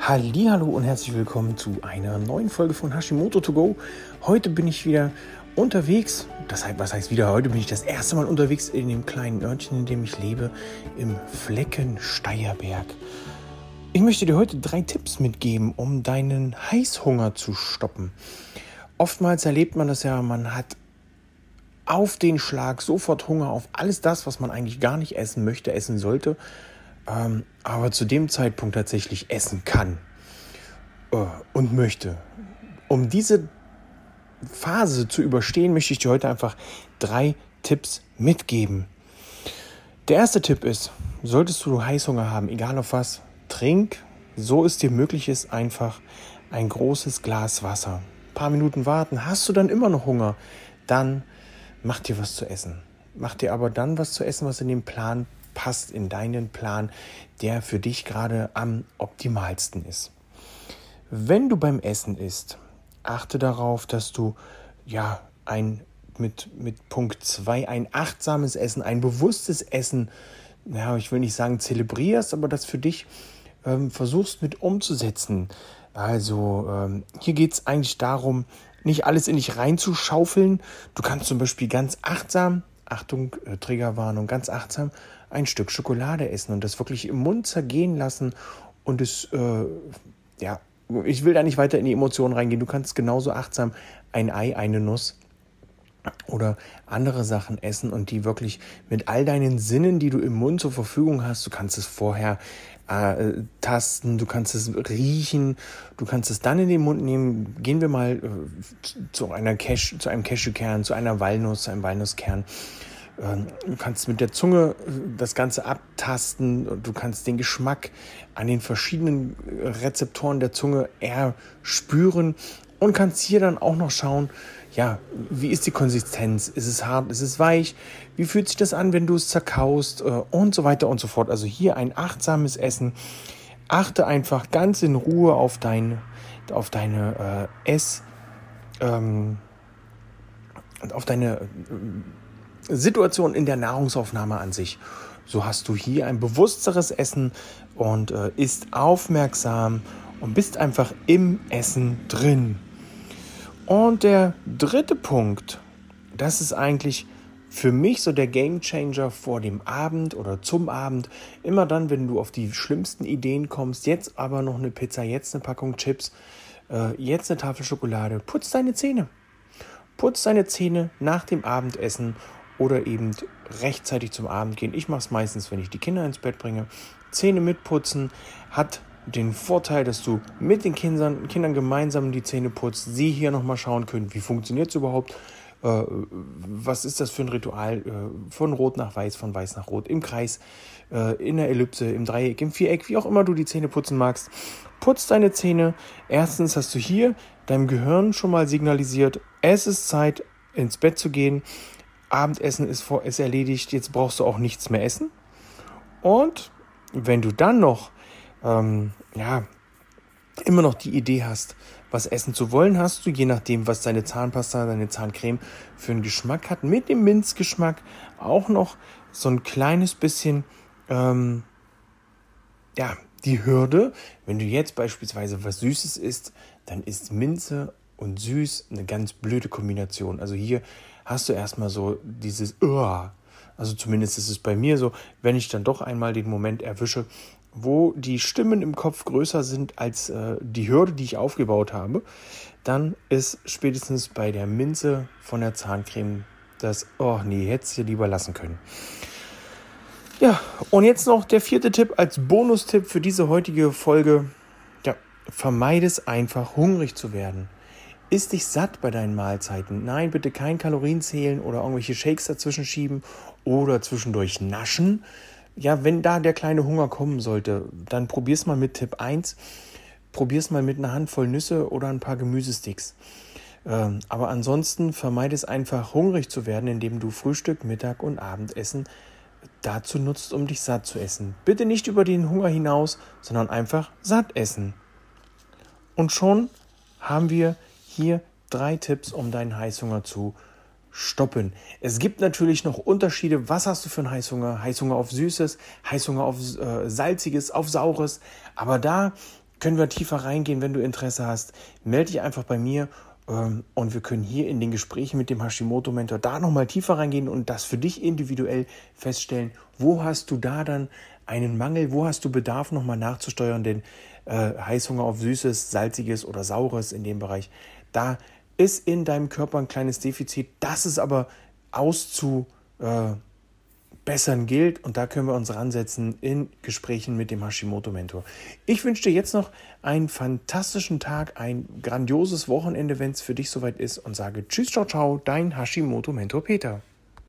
Hallo und herzlich willkommen zu einer neuen Folge von Hashimoto to go. Heute bin ich wieder unterwegs. Das heißt, was heißt wieder? Heute bin ich das erste Mal unterwegs in dem kleinen Örtchen, in dem ich lebe, im Flecken Steierberg. Ich möchte dir heute drei Tipps mitgeben, um deinen Heißhunger zu stoppen. Oftmals erlebt man das ja, man hat auf den Schlag sofort Hunger auf alles das, was man eigentlich gar nicht essen möchte, essen sollte ähm, aber zu dem Zeitpunkt tatsächlich essen kann äh, und möchte. Um diese Phase zu überstehen, möchte ich dir heute einfach drei Tipps mitgeben. Der erste Tipp ist, solltest du Heißhunger haben, egal auf was, trink, so es dir möglich ist, einfach ein großes Glas Wasser. Ein paar Minuten warten, hast du dann immer noch Hunger, dann mach dir was zu essen. Mach dir aber dann was zu essen, was in den Plan passt in deinen Plan, der für dich gerade am optimalsten ist. Wenn du beim Essen isst, achte darauf, dass du ja ein mit, mit Punkt 2 ein achtsames Essen, ein bewusstes Essen, ja, ich will nicht sagen zelebrierst, aber das für dich ähm, versuchst mit umzusetzen. Also ähm, hier geht es eigentlich darum, nicht alles in dich reinzuschaufeln. Du kannst zum Beispiel ganz achtsam Achtung, äh, Triggerwarnung, ganz achtsam ein Stück Schokolade essen und das wirklich im Mund zergehen lassen und es, äh, ja, ich will da nicht weiter in die Emotionen reingehen. Du kannst genauso achtsam ein Ei, eine Nuss oder andere Sachen essen und die wirklich mit all deinen Sinnen, die du im Mund zur Verfügung hast, du kannst es vorher äh, tasten, du kannst es riechen, du kannst es dann in den Mund nehmen. Gehen wir mal äh, zu einer Cash, zu einem Cashewkern, zu einer Walnuss, zu einem Walnusskern. Ähm, du kannst mit der Zunge äh, das Ganze abtasten und du kannst den Geschmack an den verschiedenen Rezeptoren der Zunge eher spüren und kannst hier dann auch noch schauen, ja, wie ist die Konsistenz? Ist es hart? Ist es weich? Wie fühlt sich das an, wenn du es zerkaust? Äh, und so weiter und so fort. Also hier ein achtsames Essen. Achte einfach ganz in Ruhe auf, dein, auf deine äh, Ess, ähm, auf deine äh, Situation in der Nahrungsaufnahme an sich. So hast du hier ein bewussteres Essen und äh, isst aufmerksam und bist einfach im Essen drin. Und der dritte Punkt, das ist eigentlich für mich so der Game Changer vor dem Abend oder zum Abend. Immer dann, wenn du auf die schlimmsten Ideen kommst, jetzt aber noch eine Pizza, jetzt eine Packung Chips, äh, jetzt eine Tafel Schokolade, putz deine Zähne. Putz deine Zähne nach dem Abendessen oder eben rechtzeitig zum Abend gehen. Ich mache es meistens, wenn ich die Kinder ins Bett bringe. Zähne mitputzen hat den Vorteil, dass du mit den Kindern, Kindern gemeinsam die Zähne putzt, sie hier nochmal schauen können, wie funktioniert es überhaupt, äh, was ist das für ein Ritual, äh, von Rot nach Weiß, von Weiß nach Rot, im Kreis, äh, in der Ellipse, im Dreieck, im Viereck, wie auch immer du die Zähne putzen magst. Putz deine Zähne. Erstens hast du hier deinem Gehirn schon mal signalisiert, es ist Zeit, ins Bett zu gehen. Abendessen ist, vor, ist erledigt, jetzt brauchst du auch nichts mehr essen. Und wenn du dann noch ähm, ja, immer noch die Idee hast, was essen zu wollen, hast du, je nachdem, was deine Zahnpasta, deine Zahncreme für einen Geschmack hat, mit dem Minzgeschmack auch noch so ein kleines bisschen, ähm, ja, die Hürde. Wenn du jetzt beispielsweise was Süßes isst, dann ist Minze und süß eine ganz blöde Kombination. Also hier hast du erstmal so dieses, Uah. also zumindest ist es bei mir so, wenn ich dann doch einmal den Moment erwische, wo die Stimmen im Kopf größer sind als äh, die Hürde, die ich aufgebaut habe, dann ist spätestens bei der Minze von der Zahncreme das, oh nee, hättest du lieber lassen können. Ja, und jetzt noch der vierte Tipp als Bonustipp für diese heutige Folge. Ja, vermeide es einfach, hungrig zu werden. Ist dich satt bei deinen Mahlzeiten? Nein, bitte kein Kalorien zählen oder irgendwelche Shakes dazwischen schieben oder zwischendurch naschen ja, wenn da der kleine Hunger kommen sollte, dann probier's mal mit Tipp 1. Probier's mal mit einer Handvoll Nüsse oder ein paar Gemüsesticks. Ähm, aber ansonsten vermeide es einfach, hungrig zu werden, indem du Frühstück, Mittag und Abendessen dazu nutzt, um dich satt zu essen. Bitte nicht über den Hunger hinaus, sondern einfach satt essen. Und schon haben wir hier drei Tipps, um deinen Heißhunger zu stoppen. Es gibt natürlich noch Unterschiede. Was hast du für einen Heißhunger? Heißhunger auf Süßes, Heißhunger auf äh, Salziges, auf Saures. Aber da können wir tiefer reingehen, wenn du Interesse hast. Melde dich einfach bei mir ähm, und wir können hier in den Gesprächen mit dem Hashimoto-Mentor da nochmal tiefer reingehen und das für dich individuell feststellen, wo hast du da dann einen Mangel, wo hast du Bedarf nochmal nachzusteuern, denn äh, Heißhunger auf Süßes, Salziges oder Saures in dem Bereich, da ist in deinem Körper ein kleines Defizit, das ist aber auszubessern gilt und da können wir uns ransetzen in Gesprächen mit dem Hashimoto-Mentor. Ich wünsche dir jetzt noch einen fantastischen Tag, ein grandioses Wochenende, wenn es für dich soweit ist und sage Tschüss, ciao, ciao, dein Hashimoto-Mentor Peter.